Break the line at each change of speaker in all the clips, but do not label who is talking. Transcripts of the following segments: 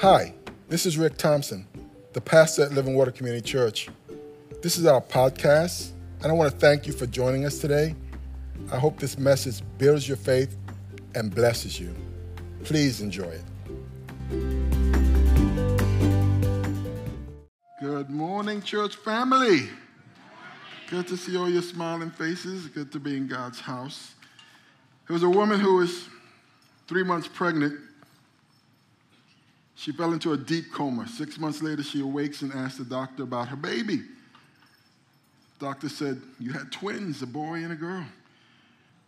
Hi, this is Rick Thompson, the pastor at Living Water Community Church. This is our podcast, and I want to thank you for joining us today. I hope this message builds your faith and blesses you. Please enjoy it. Good morning, church family. Good to see all your smiling faces. Good to be in God's house. There was a woman who was three months pregnant she fell into a deep coma. Six months later, she awakes and asks the doctor about her baby. The doctor said, You had twins, a boy and a girl.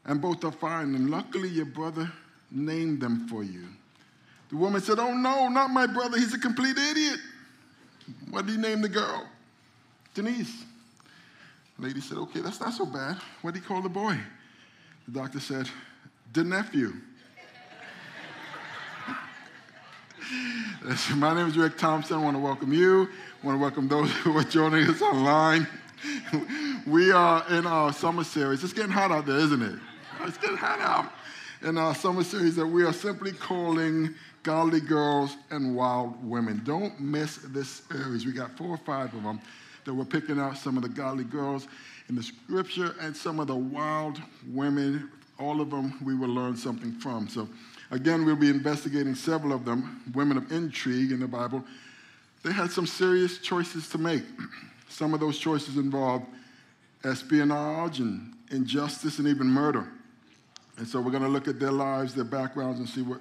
And both are fine. And luckily, your brother named them for you. The woman said, Oh, no, not my brother. He's a complete idiot. What did he name the girl? Denise. The lady said, Okay, that's not so bad. What did he call the boy? The doctor said, The nephew. My name is Rick Thompson. I want to welcome you. I want to welcome those who are joining us online. We are in our summer series. It's getting hot out there, isn't it? It's getting hot out. In our summer series that we are simply calling Godly Girls and Wild Women. Don't miss this series. We got four or five of them that we're picking out some of the godly girls in the scripture and some of the wild women. All of them we will learn something from. So Again, we'll be investigating several of them, women of intrigue in the Bible. They had some serious choices to make. Some of those choices involved espionage and injustice and even murder. And so we're going to look at their lives, their backgrounds, and see what,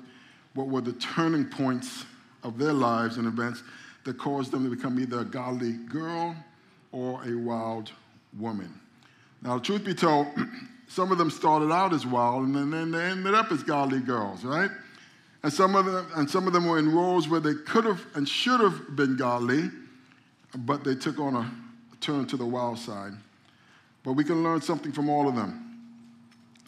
what were the turning points of their lives and events that caused them to become either a godly girl or a wild woman. Now, truth be told, Some of them started out as wild, and then they ended up as godly girls, right? And some of them, and some of them were in roles where they could have and should have been godly, but they took on a turn to the wild side. But we can learn something from all of them.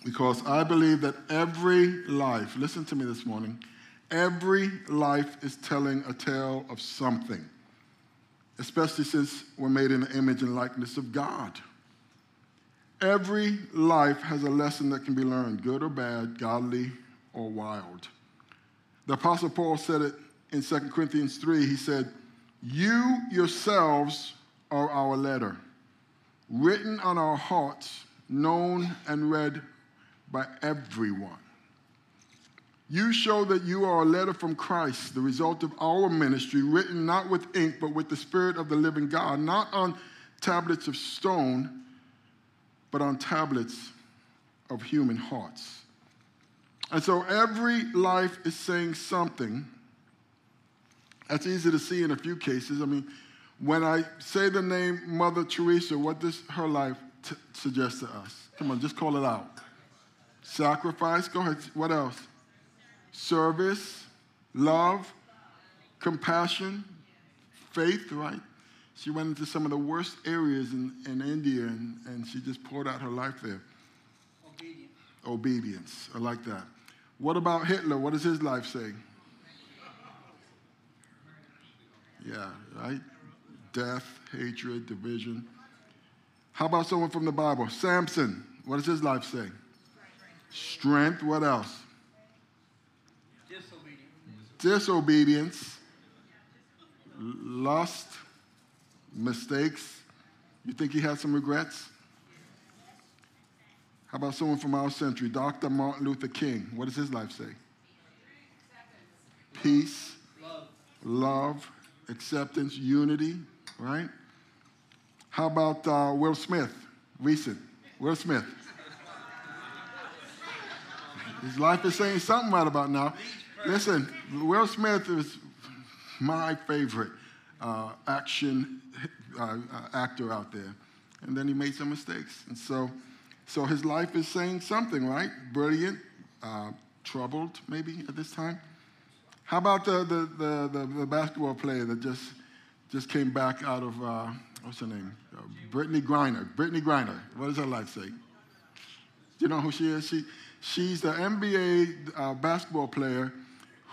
Because I believe that every life, listen to me this morning, every life is telling a tale of something, especially since we're made in the image and likeness of God. Every life has a lesson that can be learned, good or bad, godly or wild. The Apostle Paul said it in 2 Corinthians 3. He said, You yourselves are our letter, written on our hearts, known and read by everyone. You show that you are a letter from Christ, the result of our ministry, written not with ink, but with the Spirit of the living God, not on tablets of stone but on tablets of human hearts. And so every life is saying something. That's easy to see in a few cases. I mean, when I say the name Mother Teresa, what does her life t- suggest to us? Come on, just call it out. Sacrifice, go ahead. What else? Service, love, compassion, faith, right? She went into some of the worst areas in, in India and, and she just poured out her life there. Obedience. Obedience. I like that. What about Hitler? What does his life say? Yeah, right? Death, hatred, division. How about someone from the Bible? Samson. What does his life say? Strength. What else? Disobedience. Disobedience. Lust mistakes. You think he had some regrets? How about someone from our century, Dr. Martin Luther King? What does his life say? Peace, love, acceptance, unity, right? How about uh, Will Smith, recent? Will Smith. His life is saying something right about now. Listen, Will Smith is my favorite uh, action uh, uh, actor out there. And then he made some mistakes. And so, so his life is saying something, right? Brilliant, uh, troubled maybe at this time. How about the, the, the, the, the basketball player that just, just came back out of, uh, what's her name? Brittney Griner. Brittney Griner. What does her life say? Do you know who she is? She, she's the NBA uh, basketball player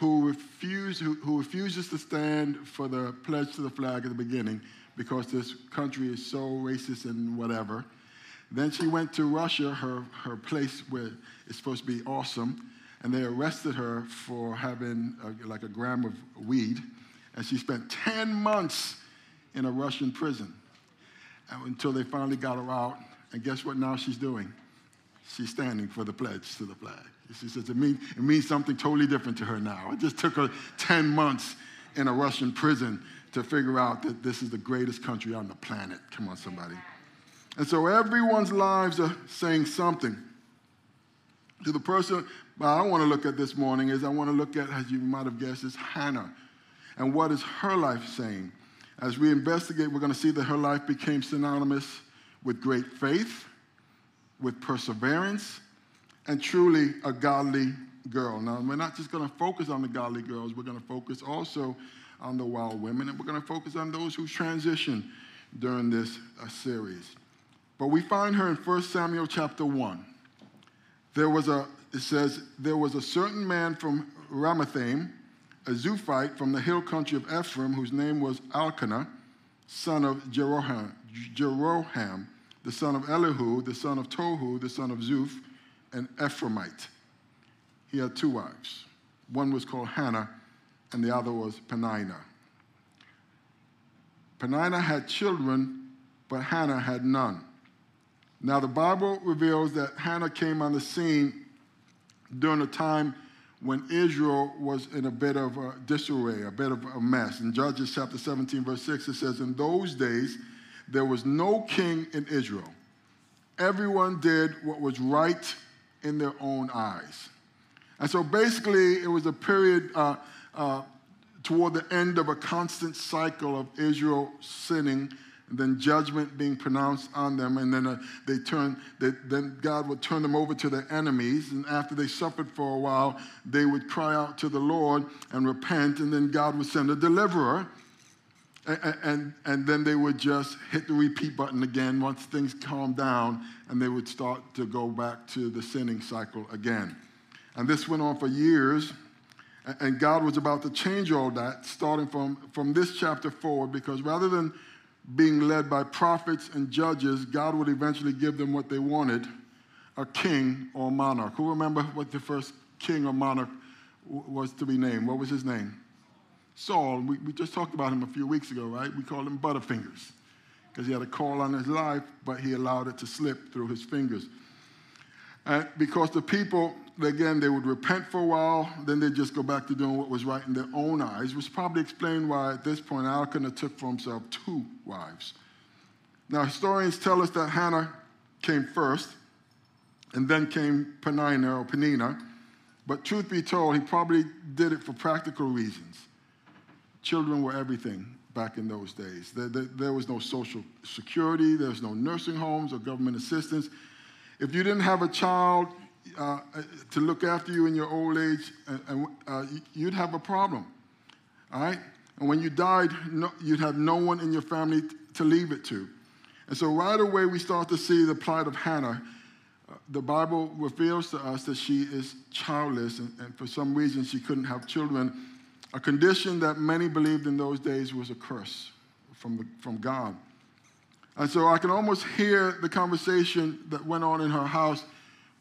who, refused, who, who refuses to stand for the pledge to the flag at the beginning because this country is so racist and whatever. Then she went to Russia, her, her place where it's supposed to be awesome, and they arrested her for having a, like a gram of weed. And she spent 10 months in a Russian prison until they finally got her out. And guess what now she's doing? She's standing for the pledge to the flag. She says it, mean, it means something totally different to her now. It just took her 10 months in a Russian prison to figure out that this is the greatest country on the planet. Come on, somebody. And so everyone's lives are saying something. To the person I want to look at this morning is I want to look at, as you might have guessed, is Hannah. And what is her life saying? As we investigate, we're going to see that her life became synonymous with great faith, with perseverance, and truly a godly girl. Now, we're not just going to focus on the godly girls, we're going to focus also on the wild women, and we're going to focus on those who transition during this uh, series. But we find her in 1 Samuel chapter 1. There was a, it says, there was a certain man from Ramathaim, a Zuphite from the hill country of Ephraim, whose name was Elkanah, son of Jeroham, Jeroham, the son of Elihu, the son of Tohu, the son of Zuph, an Ephraimite. He had two wives. One was called Hannah, and the other was Peninnah. Peninnah had children, but Hannah had none. Now, the Bible reveals that Hannah came on the scene during a time when Israel was in a bit of a disarray, a bit of a mess. In Judges chapter 17, verse 6, it says, In those days, there was no king in Israel. Everyone did what was right in their own eyes. And so basically, it was a period uh, uh, toward the end of a constant cycle of Israel sinning, and then judgment being pronounced on them, and then uh, they turn. They, then God would turn them over to their enemies, and after they suffered for a while, they would cry out to the Lord and repent, and then God would send a deliverer. And, and, and then they would just hit the repeat button again once things calmed down, and they would start to go back to the sinning cycle again. And this went on for years. And God was about to change all that starting from, from this chapter forward because rather than being led by prophets and judges, God would eventually give them what they wanted a king or monarch. Who remember what the first king or monarch was to be named? What was his name? Saul. We, we just talked about him a few weeks ago, right? We called him Butterfingers because he had a call on his life, but he allowed it to slip through his fingers. And because the people again, they would repent for a while, then they'd just go back to doing what was right in their own eyes, which probably explained why at this point Elkanah took for himself two wives. Now, historians tell us that Hannah came first, and then came Peninnah or Peninnah, but truth be told, he probably did it for practical reasons. Children were everything back in those days. There, there, there was no social security, there was no nursing homes or government assistance. If you didn't have a child, uh, to look after you in your old age, and uh, you'd have a problem. All right? And when you died, no, you'd have no one in your family to leave it to. And so right away, we start to see the plight of Hannah. Uh, the Bible reveals to us that she is childless, and, and for some reason, she couldn't have children, a condition that many believed in those days was a curse from, the, from God. And so I can almost hear the conversation that went on in her house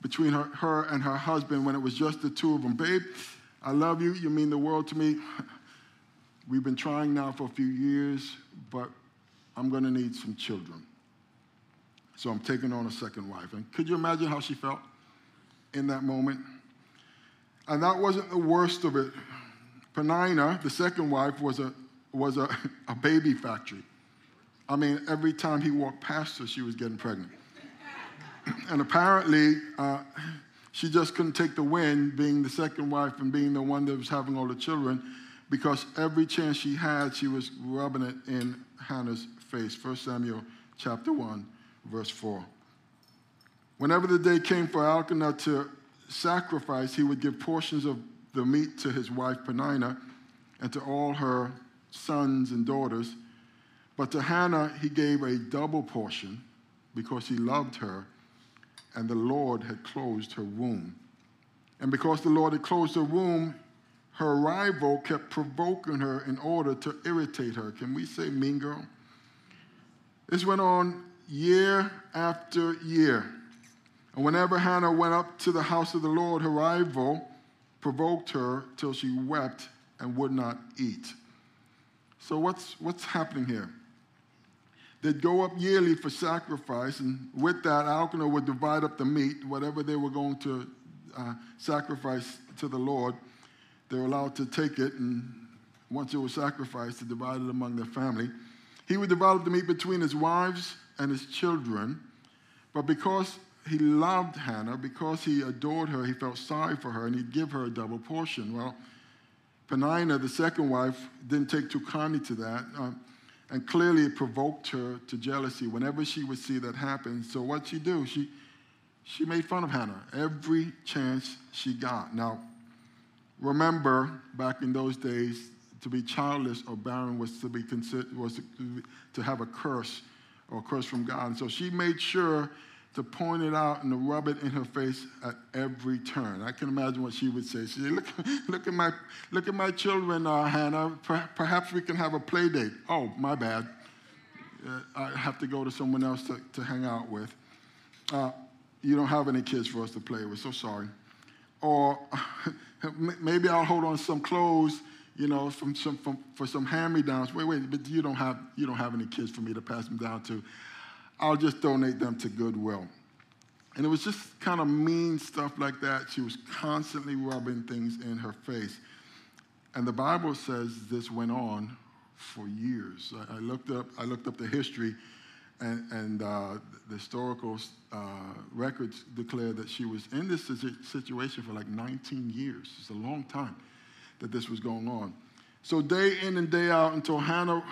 between her, her and her husband when it was just the two of them. Babe, I love you. You mean the world to me. We've been trying now for a few years, but I'm going to need some children. So I'm taking on a second wife. And could you imagine how she felt in that moment? And that wasn't the worst of it. Peninnah, the second wife, was a, was a, a baby factory. I mean, every time he walked past her, she was getting pregnant and apparently, uh, she just couldn't take the win, being the second wife and being the one that was having all the children, because every chance she had, she was rubbing it in Hannah's face. 1 Samuel chapter 1, verse 4. Whenever the day came for Elkanah to sacrifice, he would give portions of the meat to his wife Peninnah and to all her sons and daughters. But to Hannah, he gave a double portion because he loved her and the Lord had closed her womb. And because the Lord had closed her womb, her rival kept provoking her in order to irritate her. Can we say mean girl? This went on year after year. And whenever Hannah went up to the house of the Lord, her rival provoked her till she wept and would not eat. So what's, what's happening here? They'd go up yearly for sacrifice, and with that, Elkanah would divide up the meat, whatever they were going to uh, sacrifice to the Lord. They were allowed to take it, and once it was sacrificed, to divide it among their family. He would divide up the meat between his wives and his children, but because he loved Hannah, because he adored her, he felt sorry for her, and he'd give her a double portion. Well, Peninnah, the second wife, didn't take too kindly to that. Uh, and clearly it provoked her to jealousy whenever she would see that happen. So what she do? She she made fun of Hannah every chance she got. Now, remember back in those days, to be childless or barren was to be considered was to, to have a curse or a curse from God. And so she made sure to point it out and to rub it in her face at every turn. I can imagine what she would say. She said, look, look at my, look at my children, uh, Hannah. Perhaps we can have a play date. Oh, my bad. Uh, I have to go to someone else to, to hang out with. Uh, you don't have any kids for us to play with, so sorry. Or maybe I'll hold on some clothes, you know, from some, from, for some hand-me-downs. Wait, wait, but you don't, have, you don't have any kids for me to pass them down to. I'll just donate them to Goodwill. And it was just kind of mean stuff like that. She was constantly rubbing things in her face. And the Bible says this went on for years. I, I looked, up, I looked up the history, and, and uh, the historical uh, records declare that she was in this situation for like 19 years. It's a long time that this was going on. So, day in and day out, until Hannah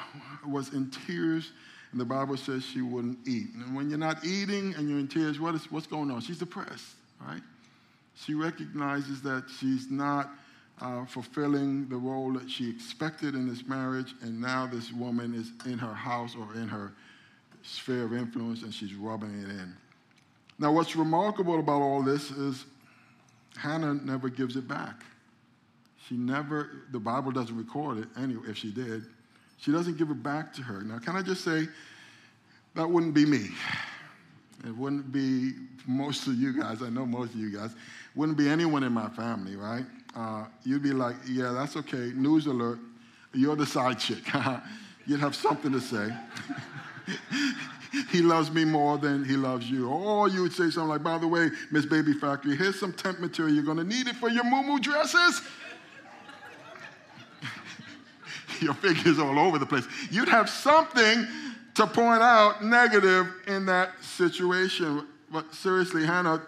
was in tears the Bible says she wouldn't eat. And when you're not eating and you're in tears, what is, what's going on? She's depressed, right? She recognizes that she's not uh, fulfilling the role that she expected in this marriage, and now this woman is in her house or in her sphere of influence and she's rubbing it in. Now, what's remarkable about all this is Hannah never gives it back. She never, the Bible doesn't record it anyway, if she did. She doesn't give it back to her. Now, can I just say, that wouldn't be me. It wouldn't be most of you guys. I know most of you guys. Wouldn't be anyone in my family, right? Uh, you'd be like, yeah, that's okay. News alert. You're the side chick. you'd have something to say. he loves me more than he loves you. Or you would say something like, by the way, Miss Baby Factory, here's some temp material. You're going to need it for your moo dresses. your figure's all over the place. You'd have something to point out negative in that situation. But seriously, Hannah,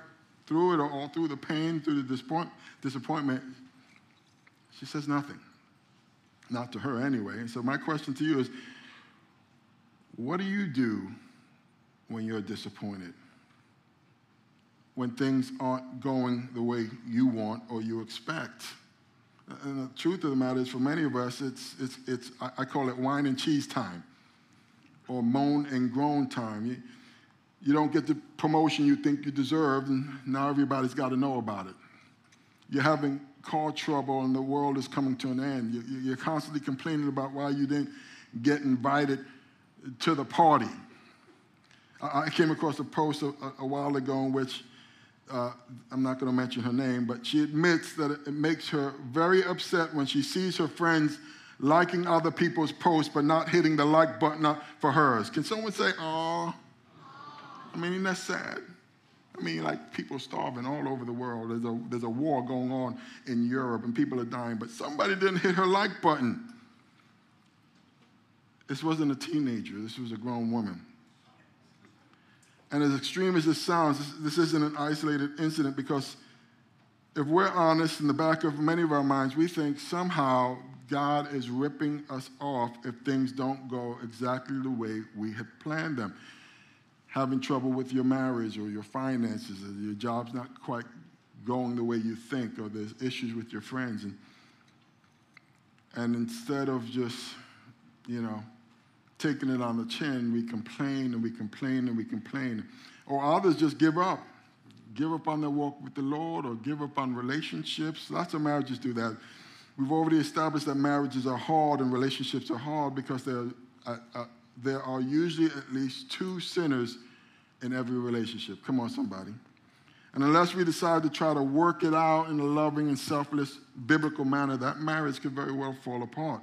through it all, through the pain, through the disappointment, she says nothing. Not to her anyway. So my question to you is, what do you do when you're disappointed? When things aren't going the way you want or you expect? And the truth of the matter is, for many of us, it's, it's, it's I call it wine and cheese time or moan and groan time. You, you don't get the promotion you think you deserve, and now everybody's got to know about it. You're having car trouble, and the world is coming to an end. You, you're constantly complaining about why you didn't get invited to the party. I came across a post a, a while ago in which uh, I'm not going to mention her name, but she admits that it makes her very upset when she sees her friends liking other people's posts but not hitting the like button for hers. Can someone say, oh? I mean, that's sad. I mean, like people starving all over the world. There's a, there's a war going on in Europe and people are dying, but somebody didn't hit her like button. This wasn't a teenager, this was a grown woman. And as extreme as this sounds, this, this isn't an isolated incident because if we're honest, in the back of many of our minds, we think somehow God is ripping us off if things don't go exactly the way we had planned them. Having trouble with your marriage or your finances, or your job's not quite going the way you think, or there's issues with your friends. And, and instead of just, you know, taking it on the chin, we complain and we complain and we complain. Or others just give up. Give up on their walk with the Lord or give up on relationships. Lots of marriages do that. We've already established that marriages are hard and relationships are hard because there are, uh, uh, there are usually at least two sinners in every relationship. Come on, somebody. And unless we decide to try to work it out in a loving and selfless biblical manner, that marriage could very well fall apart.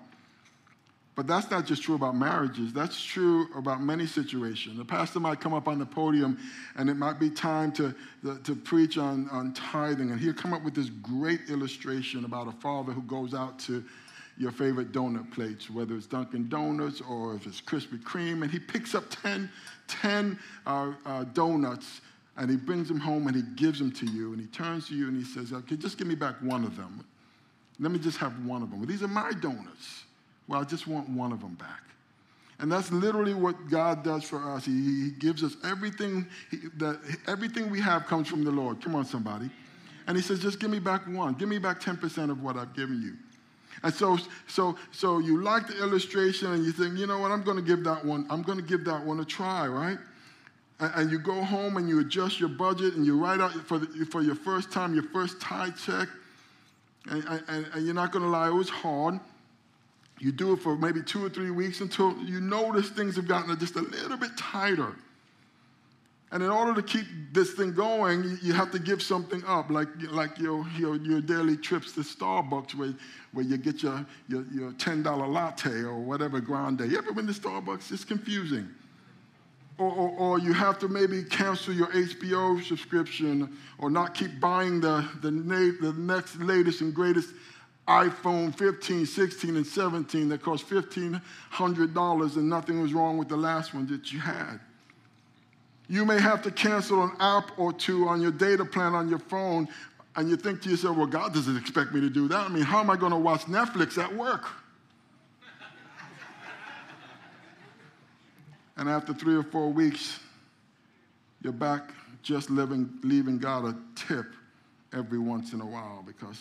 But that's not just true about marriages. That's true about many situations. The pastor might come up on the podium and it might be time to, to, preach on, on tithing, and he'll come up with this great illustration about a father who goes out to your favorite donut plates, whether it's Dunkin' Donuts or if it's Krispy Kreme, and he picks up 10, 10 uh, uh, donuts and he brings them home and he gives them to you, and he turns to you and he says, Okay, just give me back one of them. Let me just have one of them. Well, these are my donuts. Well, I just want one of them back. And that's literally what God does for us. He, he gives us everything, he, that, everything we have comes from the Lord. Come on, somebody. And he says, just give me back one. Give me back 10% of what I've given you. And so, so, so you like the illustration and you think, you know what, I'm going to give that one, I'm going to give that one a try, right? And, and you go home and you adjust your budget and you write out for, the, for your first time, your first tithe check. And, and, and you're not going to lie, it was hard. You do it for maybe two or three weeks until you notice things have gotten just a little bit tighter. And in order to keep this thing going, you have to give something up, like, like your, your, your daily trips to Starbucks where, where you get your, your, your $10 latte or whatever grande. You ever been to Starbucks? It's confusing. Or, or, or, you have to maybe cancel your HBO subscription or not keep buying the, the, the next latest and greatest iPhone 15, 16, and 17 that cost $1,500 and nothing was wrong with the last one that you had. You may have to cancel an app or two on your data plan on your phone, and you think to yourself, well, God doesn't expect me to do that. I mean, how am I going to watch Netflix at work? and after three or four weeks, you're back just living, leaving God a tip every once in a while because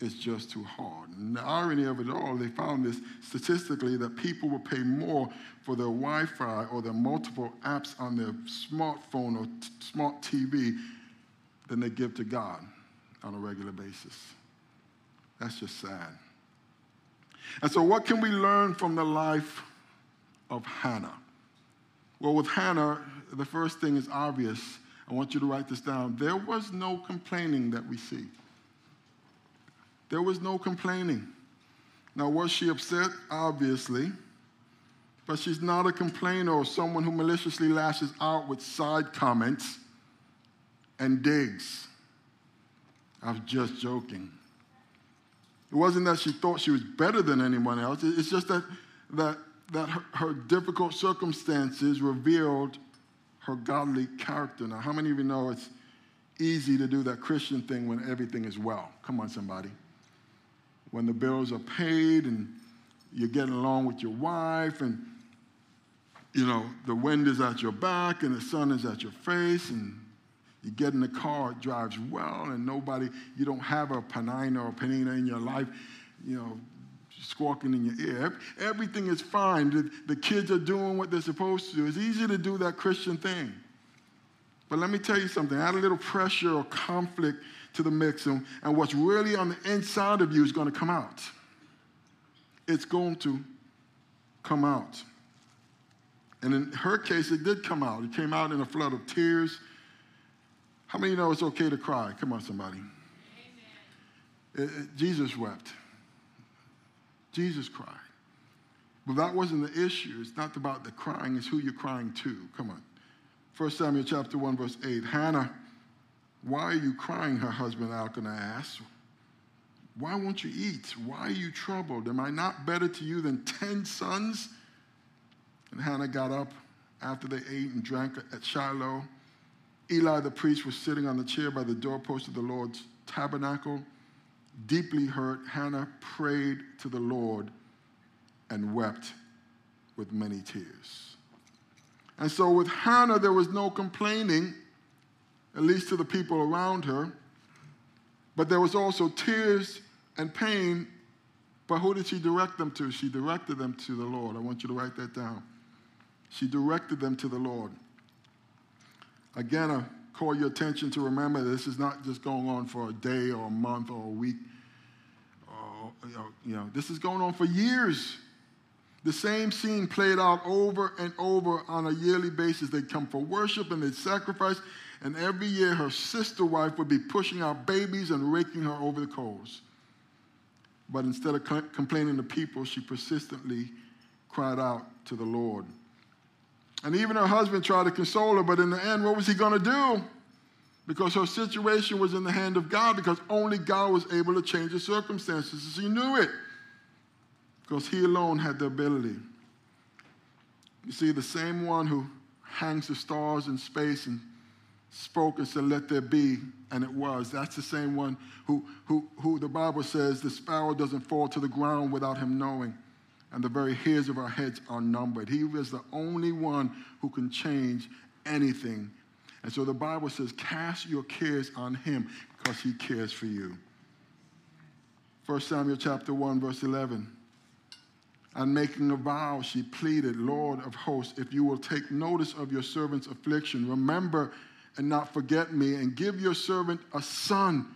it's just too hard. And the irony of it all, they found this statistically that people will pay more for their Wi Fi or their multiple apps on their smartphone or t- smart TV than they give to God on a regular basis. That's just sad. And so, what can we learn from the life of Hannah? Well, with Hannah, the first thing is obvious. I want you to write this down. There was no complaining that we see. There was no complaining. Now, was she upset? Obviously. But she's not a complainer or someone who maliciously lashes out with side comments and digs. I was just joking. It wasn't that she thought she was better than anyone else. It's just that, that, that her, her difficult circumstances revealed her godly character. Now, how many of you know it's easy to do that Christian thing when everything is well? Come on, somebody when the bills are paid and you're getting along with your wife and you know the wind is at your back and the sun is at your face and you get in the car it drives well and nobody you don't have a panina or panina in your life you know squawking in your ear. Everything is fine. The, the kids are doing what they're supposed to do. It's easy to do that christian thing. But let me tell you something. Add a little pressure or conflict to the mix, and, and what's really on the inside of you is going to come out. It's going to come out. And in her case, it did come out. It came out in a flood of tears. How many know it's okay to cry? Come on, somebody. It, it, Jesus wept. Jesus cried. But that wasn't the issue. It's not about the crying, it's who you're crying to. Come on. 1 Samuel chapter 1, verse 8. Hannah why are you crying? Her husband Elkanah asked. Why won't you eat? Why are you troubled? Am I not better to you than 10 sons? And Hannah got up after they ate and drank at Shiloh. Eli the priest was sitting on the chair by the doorpost of the Lord's tabernacle. Deeply hurt, Hannah prayed to the Lord and wept with many tears. And so with Hannah, there was no complaining at least to the people around her. But there was also tears and pain. But who did she direct them to? She directed them to the Lord. I want you to write that down. She directed them to the Lord. Again, I call your attention to remember this is not just going on for a day or a month or a week. Uh, or, you know, this is going on for years. The same scene played out over and over on a yearly basis. They'd come for worship and they'd sacrifice, and every year her sister wife would be pushing out babies and raking her over the coals. But instead of complaining to people, she persistently cried out to the Lord. And even her husband tried to console her, but in the end, what was he going to do? Because her situation was in the hand of God, because only God was able to change the circumstances. She knew it, because He alone had the ability. You see, the same one who hangs the stars in space and spoke and said, Let there be, and it was. That's the same one who, who, who the Bible says the sparrow doesn't fall to the ground without him knowing, and the very hairs of our heads are numbered. He is the only one who can change anything. And so the Bible says, Cast your cares on him because he cares for you. 1 Samuel chapter 1, verse 11. And making a vow, she pleaded, Lord of hosts, if you will take notice of your servant's affliction, remember and not forget me, and give your servant a son.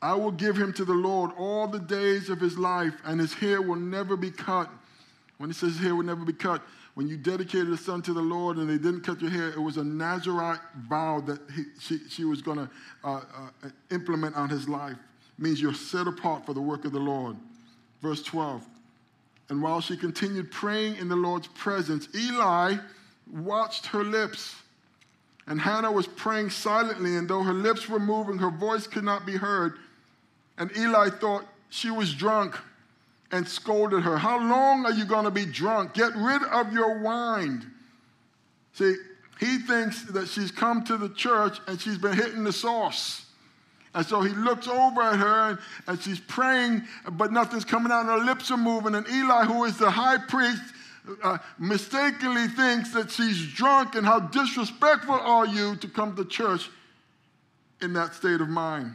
I will give him to the Lord all the days of his life, and his hair will never be cut. When he says hair will never be cut, when you dedicated a son to the Lord and they didn't cut your hair, it was a Nazarite vow that he, she, she was going to uh, uh, implement on his life. It means you're set apart for the work of the Lord. Verse 12. And while she continued praying in the Lord's presence, Eli watched her lips. And Hannah was praying silently, and though her lips were moving, her voice could not be heard. And Eli thought she was drunk and scolded her. How long are you going to be drunk? Get rid of your wine. See, he thinks that she's come to the church and she's been hitting the sauce. And so he looks over at her and, and she's praying, but nothing's coming out, and her lips are moving. And Eli, who is the high priest, uh, mistakenly thinks that she's drunk, and how disrespectful are you to come to church in that state of mind?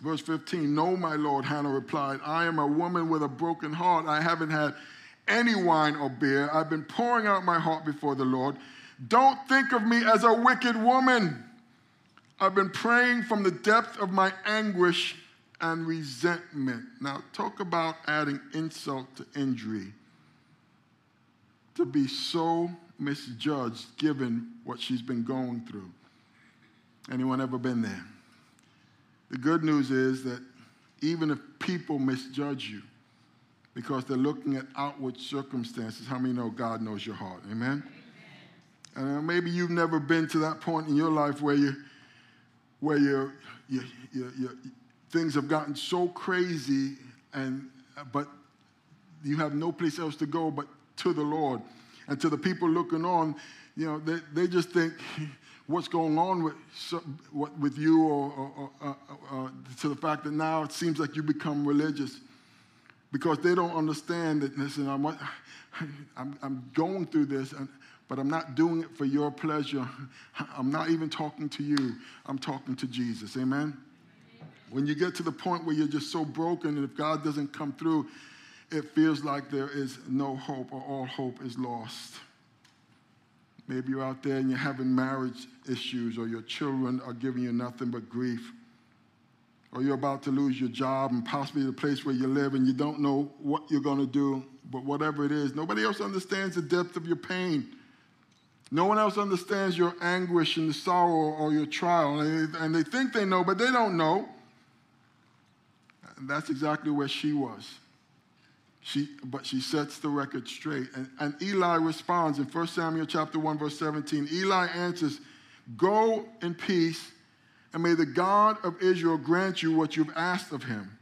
Verse 15 No, my Lord, Hannah replied, I am a woman with a broken heart. I haven't had any wine or beer. I've been pouring out my heart before the Lord. Don't think of me as a wicked woman. I've been praying from the depth of my anguish and resentment. Now, talk about adding insult to injury. To be so misjudged given what she's been going through. Anyone ever been there? The good news is that even if people misjudge you because they're looking at outward circumstances, how many know God knows your heart? Amen? Amen. And uh, maybe you've never been to that point in your life where you where you you you things have gotten so crazy, and uh, but you have no place else to go but to the Lord. And to the people looking on, you know, they, they just think what's going on with, with you or, or, or uh, to the fact that now it seems like you become religious because they don't understand that, listen, I'm, I'm, I'm going through this, and, but I'm not doing it for your pleasure. I'm not even talking to you. I'm talking to Jesus. Amen? When you get to the point where you're just so broken, and if God doesn't come through, it feels like there is no hope or all hope is lost. Maybe you're out there and you're having marriage issues, or your children are giving you nothing but grief. Or you're about to lose your job and possibly the place where you live, and you don't know what you're going to do. But whatever it is, nobody else understands the depth of your pain. No one else understands your anguish and the sorrow or your trial. And they think they know, but they don't know. And that's exactly where she was. She, but she sets the record straight. And, and Eli responds in 1 Samuel chapter 1, verse 17. Eli answers, Go in peace, and may the God of Israel grant you what you've asked of him.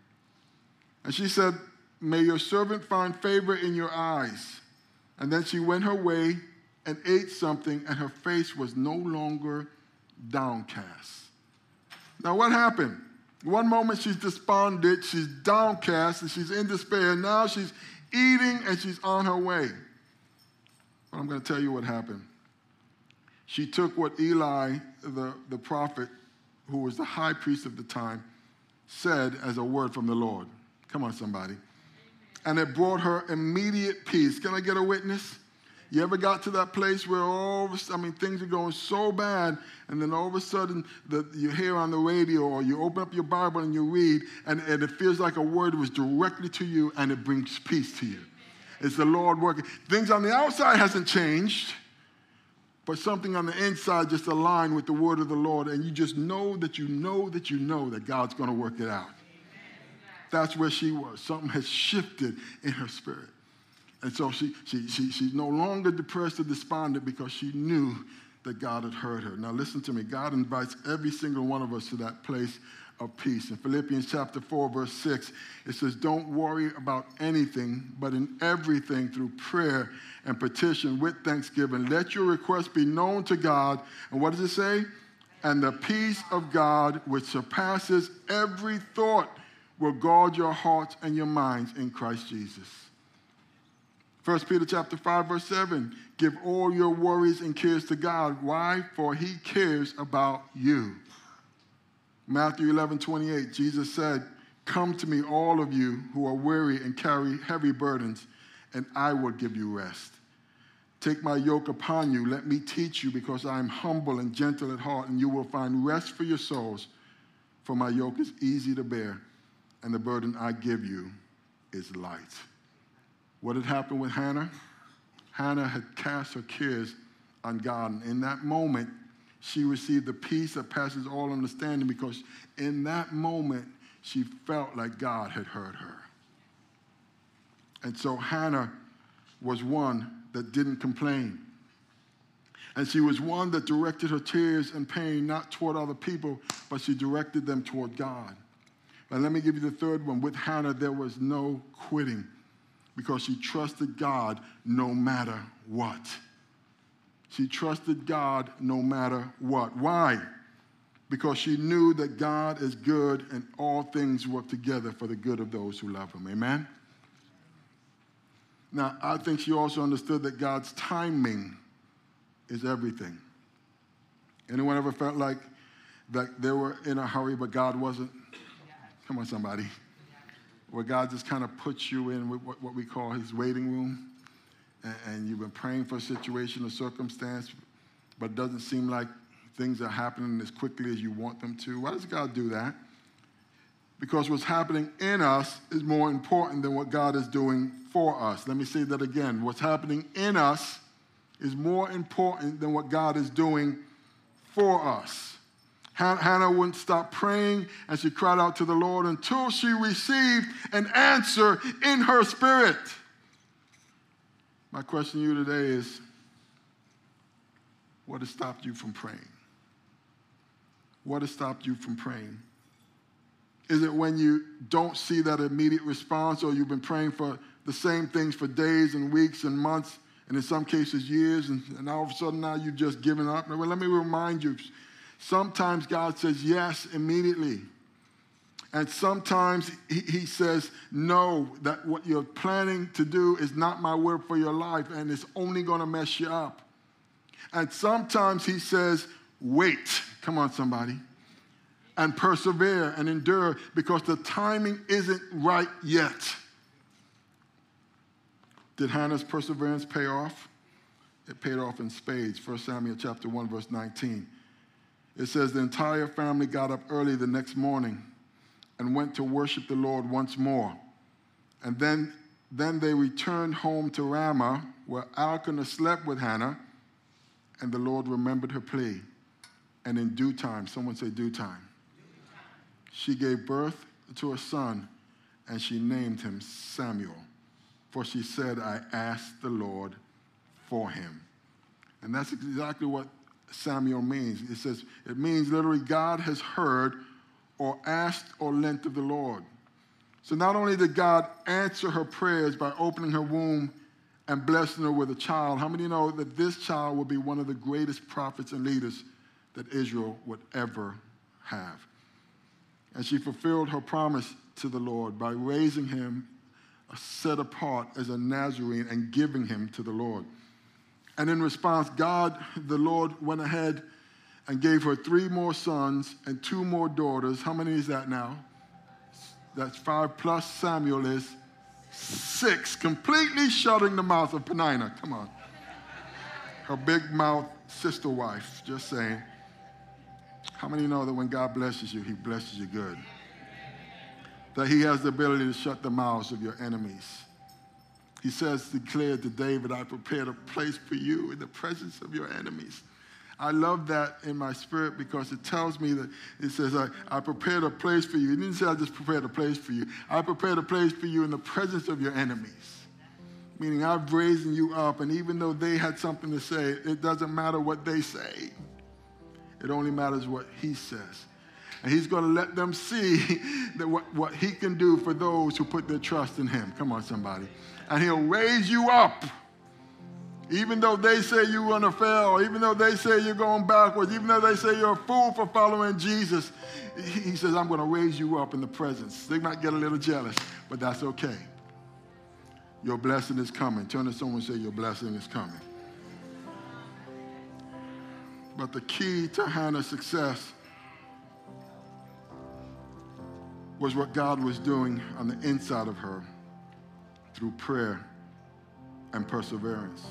And she said, May your servant find favor in your eyes. And then she went her way and ate something, and her face was no longer downcast. Now, what happened? One moment she's despondent, she's downcast, and she's in despair. Now she's eating and she's on her way. But I'm going to tell you what happened. She took what Eli, the, the prophet, who was the high priest of the time, said as a word from the Lord. Come on, somebody. And it brought her immediate peace. Can I get a witness? You ever got to that place where all of a sudden, I mean, things are going so bad, and then all of a sudden the, you hear on the radio or you open up your Bible and you read, and, and it feels like a word was directly to you and it brings peace to you. It's the Lord working. Things on the outside hasn't changed, but something on the inside just aligned with the word of the Lord, and you just know that you know that you know that God's going to work it out. That's where she was. Something has shifted in her spirit. And so she, she, she, she's no longer depressed or despondent because she knew that God had heard her. Now, listen to me. God invites every single one of us to that place of peace. In Philippians chapter 4, verse 6, it says, Don't worry about anything, but in everything through prayer and petition with thanksgiving. Let your requests be known to God. And what does it say? And the peace of God, which surpasses every thought, will guard your hearts and your minds in Christ Jesus. 1 Peter chapter 5, verse 7. Give all your worries and cares to God. Why? For he cares about you. Matthew 11, 28, Jesus said, Come to me, all of you who are weary and carry heavy burdens, and I will give you rest. Take my yoke upon you. Let me teach you, because I am humble and gentle at heart, and you will find rest for your souls. For my yoke is easy to bear, and the burden I give you is light. What had happened with Hannah? Hannah had cast her cares on God, and in that moment, she received the peace that passes all understanding because in that moment, she felt like God had heard her. And so Hannah was one that didn't complain. And she was one that directed her tears and pain not toward other people, but she directed them toward God. And let me give you the third one. With Hannah, there was no quitting because she trusted God no matter what. She trusted God no matter what. Why? Because she knew that God is good and all things work together for the good of those who love Him. Amen? Now, I think she also understood that God's timing is everything. Anyone ever felt like that they were in a hurry, but God wasn't? Come on, somebody. Where God just kind of puts you in what we call his waiting room and you've been praying for a situation or circumstance, but it doesn't seem like things are happening as quickly as you want them to. Why does God do that? Because what's happening in us is more important than what God is doing for us. Let me say that again. What's happening in us is more important than what God is doing for us. Hannah wouldn't stop praying and she cried out to the Lord until she received an answer in her spirit. My question to you today is what has stopped you from praying? What has stopped you from praying? Is it when you don't see that immediate response or you've been praying for the same things for days and weeks and months and in some cases years and, and all of a sudden now you've just given up? Well, let me remind you sometimes God says yes immediately. And sometimes he, he says, No, that what you're planning to do is not my will for your life, and it's only going to mess you up. And sometimes he says, Wait. Come on, somebody. And persevere and endure because the timing isn't right yet. Did Hannah's perseverance pay off? It paid off in spades. 1 Samuel chapter 1, verse 19. It says the entire family got up early the next morning and went to worship the Lord once more. And then, then they returned home to Ramah, where Elkanah slept with Hannah, and the Lord remembered her plea. And in due time, someone say due time, she gave birth to a son, and she named him Samuel. For she said, I asked the Lord for him. And that's exactly what Samuel means. It says, it means literally, God has heard or asked or lent of the Lord. So not only did God answer her prayers by opening her womb and blessing her with a child, how many know that this child will be one of the greatest prophets and leaders that Israel would ever have? And she fulfilled her promise to the Lord by raising him set apart as a Nazarene and giving him to the Lord. And in response, God, the Lord, went ahead and gave her three more sons and two more daughters. How many is that now? That's five plus Samuel is six, completely shutting the mouth of Peninnah. Come on. Her big mouth sister wife, just saying. How many know that when God blesses you, he blesses you good? That he has the ability to shut the mouths of your enemies. He says, declared to David, I prepared a place for you in the presence of your enemies. I love that in my spirit because it tells me that it says, I, I prepared a place for you. It didn't say I just prepared a place for you. I prepared a place for you in the presence of your enemies. Meaning I've raised you up, and even though they had something to say, it doesn't matter what they say. It only matters what he says. And he's going to let them see that what, what he can do for those who put their trust in him. Come on, somebody. And he'll raise you up even though they say you're going to fail, even though they say you're going backwards, even though they say you're a fool for following Jesus, he says, I'm going to raise you up in the presence. They might get a little jealous, but that's okay. Your blessing is coming. Turn to someone and say, Your blessing is coming. But the key to Hannah's success was what God was doing on the inside of her through prayer and perseverance.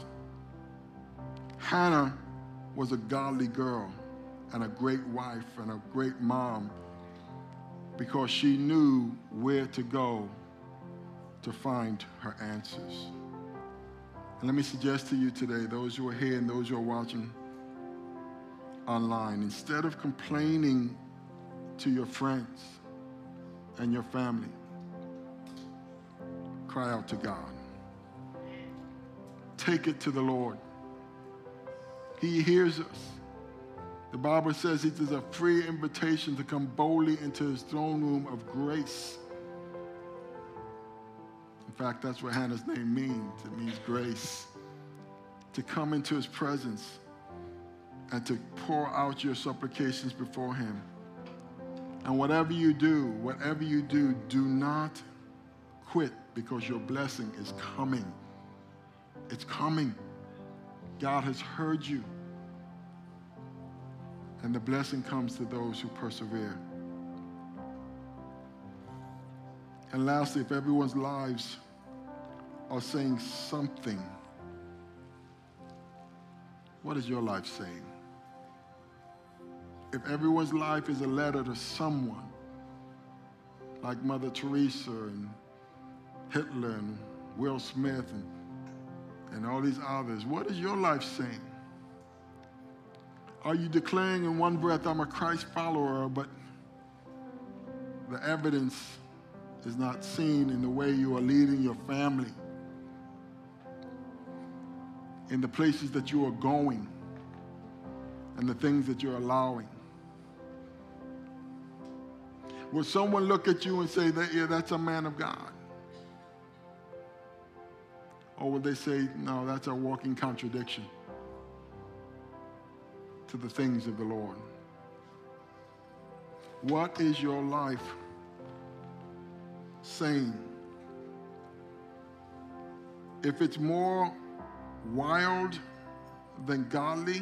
Hannah was a godly girl and a great wife and a great mom because she knew where to go to find her answers. And let me suggest to you today, those who are here and those who are watching online, instead of complaining to your friends and your family, cry out to God. Take it to the Lord. He hears us. The Bible says it is a free invitation to come boldly into his throne room of grace. In fact, that's what Hannah's name means. It means grace. To come into his presence and to pour out your supplications before him. And whatever you do, whatever you do, do not quit because your blessing is coming. It's coming. God has heard you. And the blessing comes to those who persevere. And lastly, if everyone's lives are saying something, what is your life saying? If everyone's life is a letter to someone, like Mother Teresa and Hitler and Will Smith and and all these others. What is your life saying? Are you declaring in one breath, I'm a Christ follower, but the evidence is not seen in the way you are leading your family, in the places that you are going, and the things that you're allowing? Will someone look at you and say, that, yeah, that's a man of God? Or would they say, no, that's a walking contradiction to the things of the Lord? What is your life saying? If it's more wild than godly,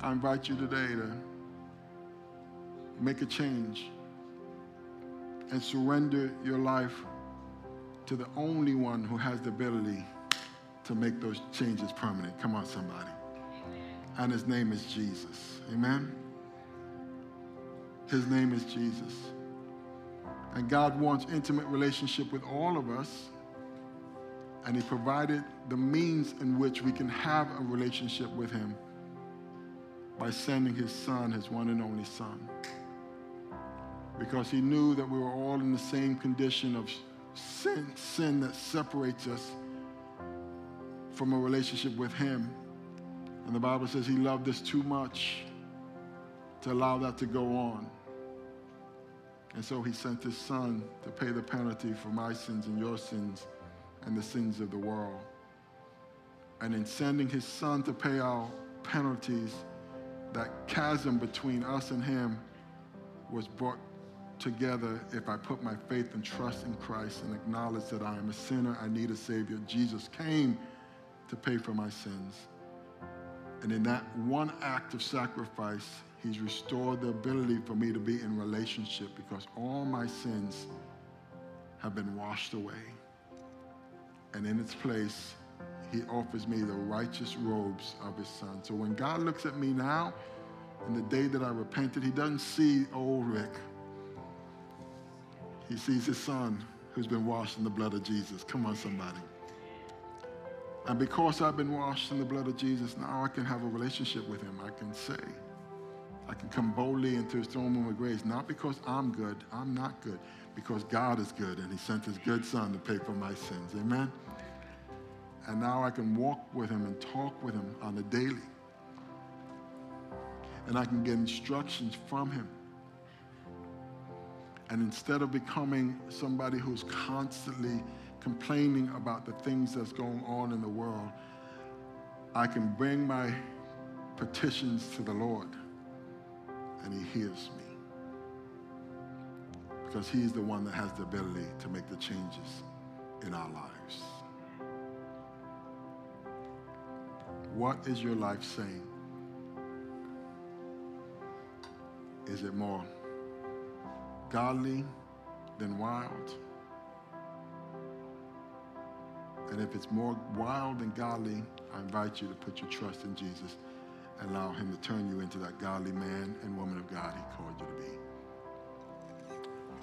I invite you today to make a change and surrender your life to the only one who has the ability to make those changes permanent. Come on, somebody. And his name is Jesus. Amen? His name is Jesus. And God wants intimate relationship with all of us. And he provided the means in which we can have a relationship with him by sending his son, his one and only son. Because he knew that we were all in the same condition of sin, sin that separates us from a relationship with Him. And the Bible says He loved us too much to allow that to go on. And so He sent His Son to pay the penalty for my sins and your sins and the sins of the world. And in sending His Son to pay our penalties, that chasm between us and Him was brought together if I put my faith and trust in Christ and acknowledge that I am a sinner, I need a Savior. Jesus came to pay for my sins. And in that one act of sacrifice, He's restored the ability for me to be in relationship because all my sins have been washed away. And in its place, He offers me the righteous robes of His Son. So when God looks at me now, in the day that I repented, He doesn't see old Rick he sees his son who's been washed in the blood of Jesus. Come on, somebody. And because I've been washed in the blood of Jesus, now I can have a relationship with him. I can say, I can come boldly into his throne room of grace, not because I'm good, I'm not good, because God is good and he sent his good son to pay for my sins. Amen? And now I can walk with him and talk with him on a daily. And I can get instructions from him. And instead of becoming somebody who's constantly complaining about the things that's going on in the world, I can bring my petitions to the Lord and he hears me. Because he's the one that has the ability to make the changes in our lives. What is your life saying? Is it more godly than wild? And if it's more wild than godly, I invite you to put your trust in Jesus and allow him to turn you into that godly man and woman of God he called you to be.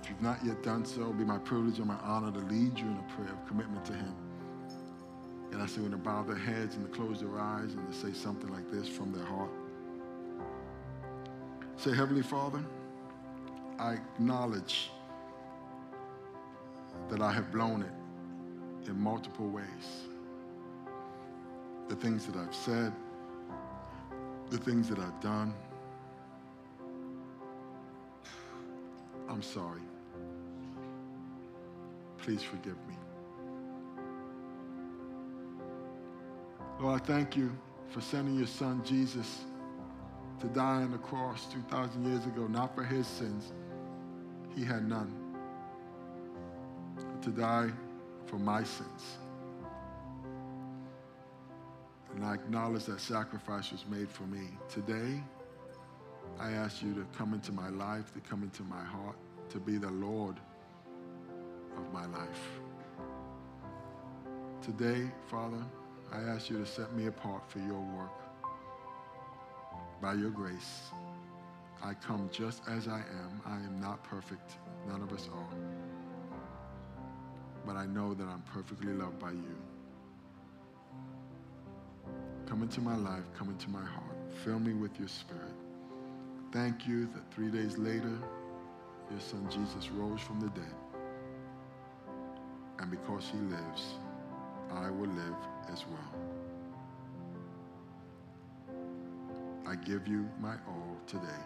If you've not yet done so, it'll be my privilege and my honor to lead you in a prayer of commitment to him. And I say when to bow their heads and to close their eyes and to say something like this from their heart. Say, Heavenly Father, I acknowledge that I have blown it in multiple ways. The things that I've said, the things that I've done. I'm sorry. Please forgive me. Lord, I thank you for sending your son Jesus to die on the cross 2,000 years ago, not for his sins. He had none. To die for my sins. And I acknowledge that sacrifice was made for me. Today, I ask you to come into my life, to come into my heart, to be the Lord of my life. Today, Father, I ask you to set me apart for your work. By your grace, I come just as I am. I am not perfect. None of us are. But I know that I'm perfectly loved by you. Come into my life, come into my heart. Fill me with your spirit. Thank you that three days later, your son Jesus rose from the dead. And because he lives, I will live as well. I give you my all today.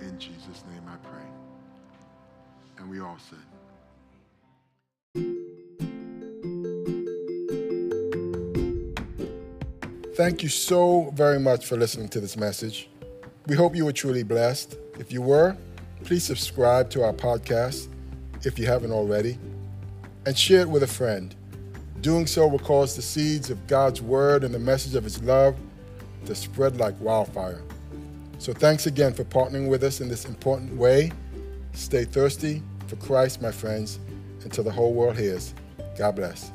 In Jesus' name I pray. And we all said, Thank you so very much for listening to this message. We hope you were truly blessed. If you were, please subscribe to our podcast if you haven't already and share it with a friend. Doing so will cause the seeds of God's word and the message of his love to spread like wildfire. So thanks again for partnering with us in this important way. Stay thirsty for Christ, my friends, until the whole world hears. God bless.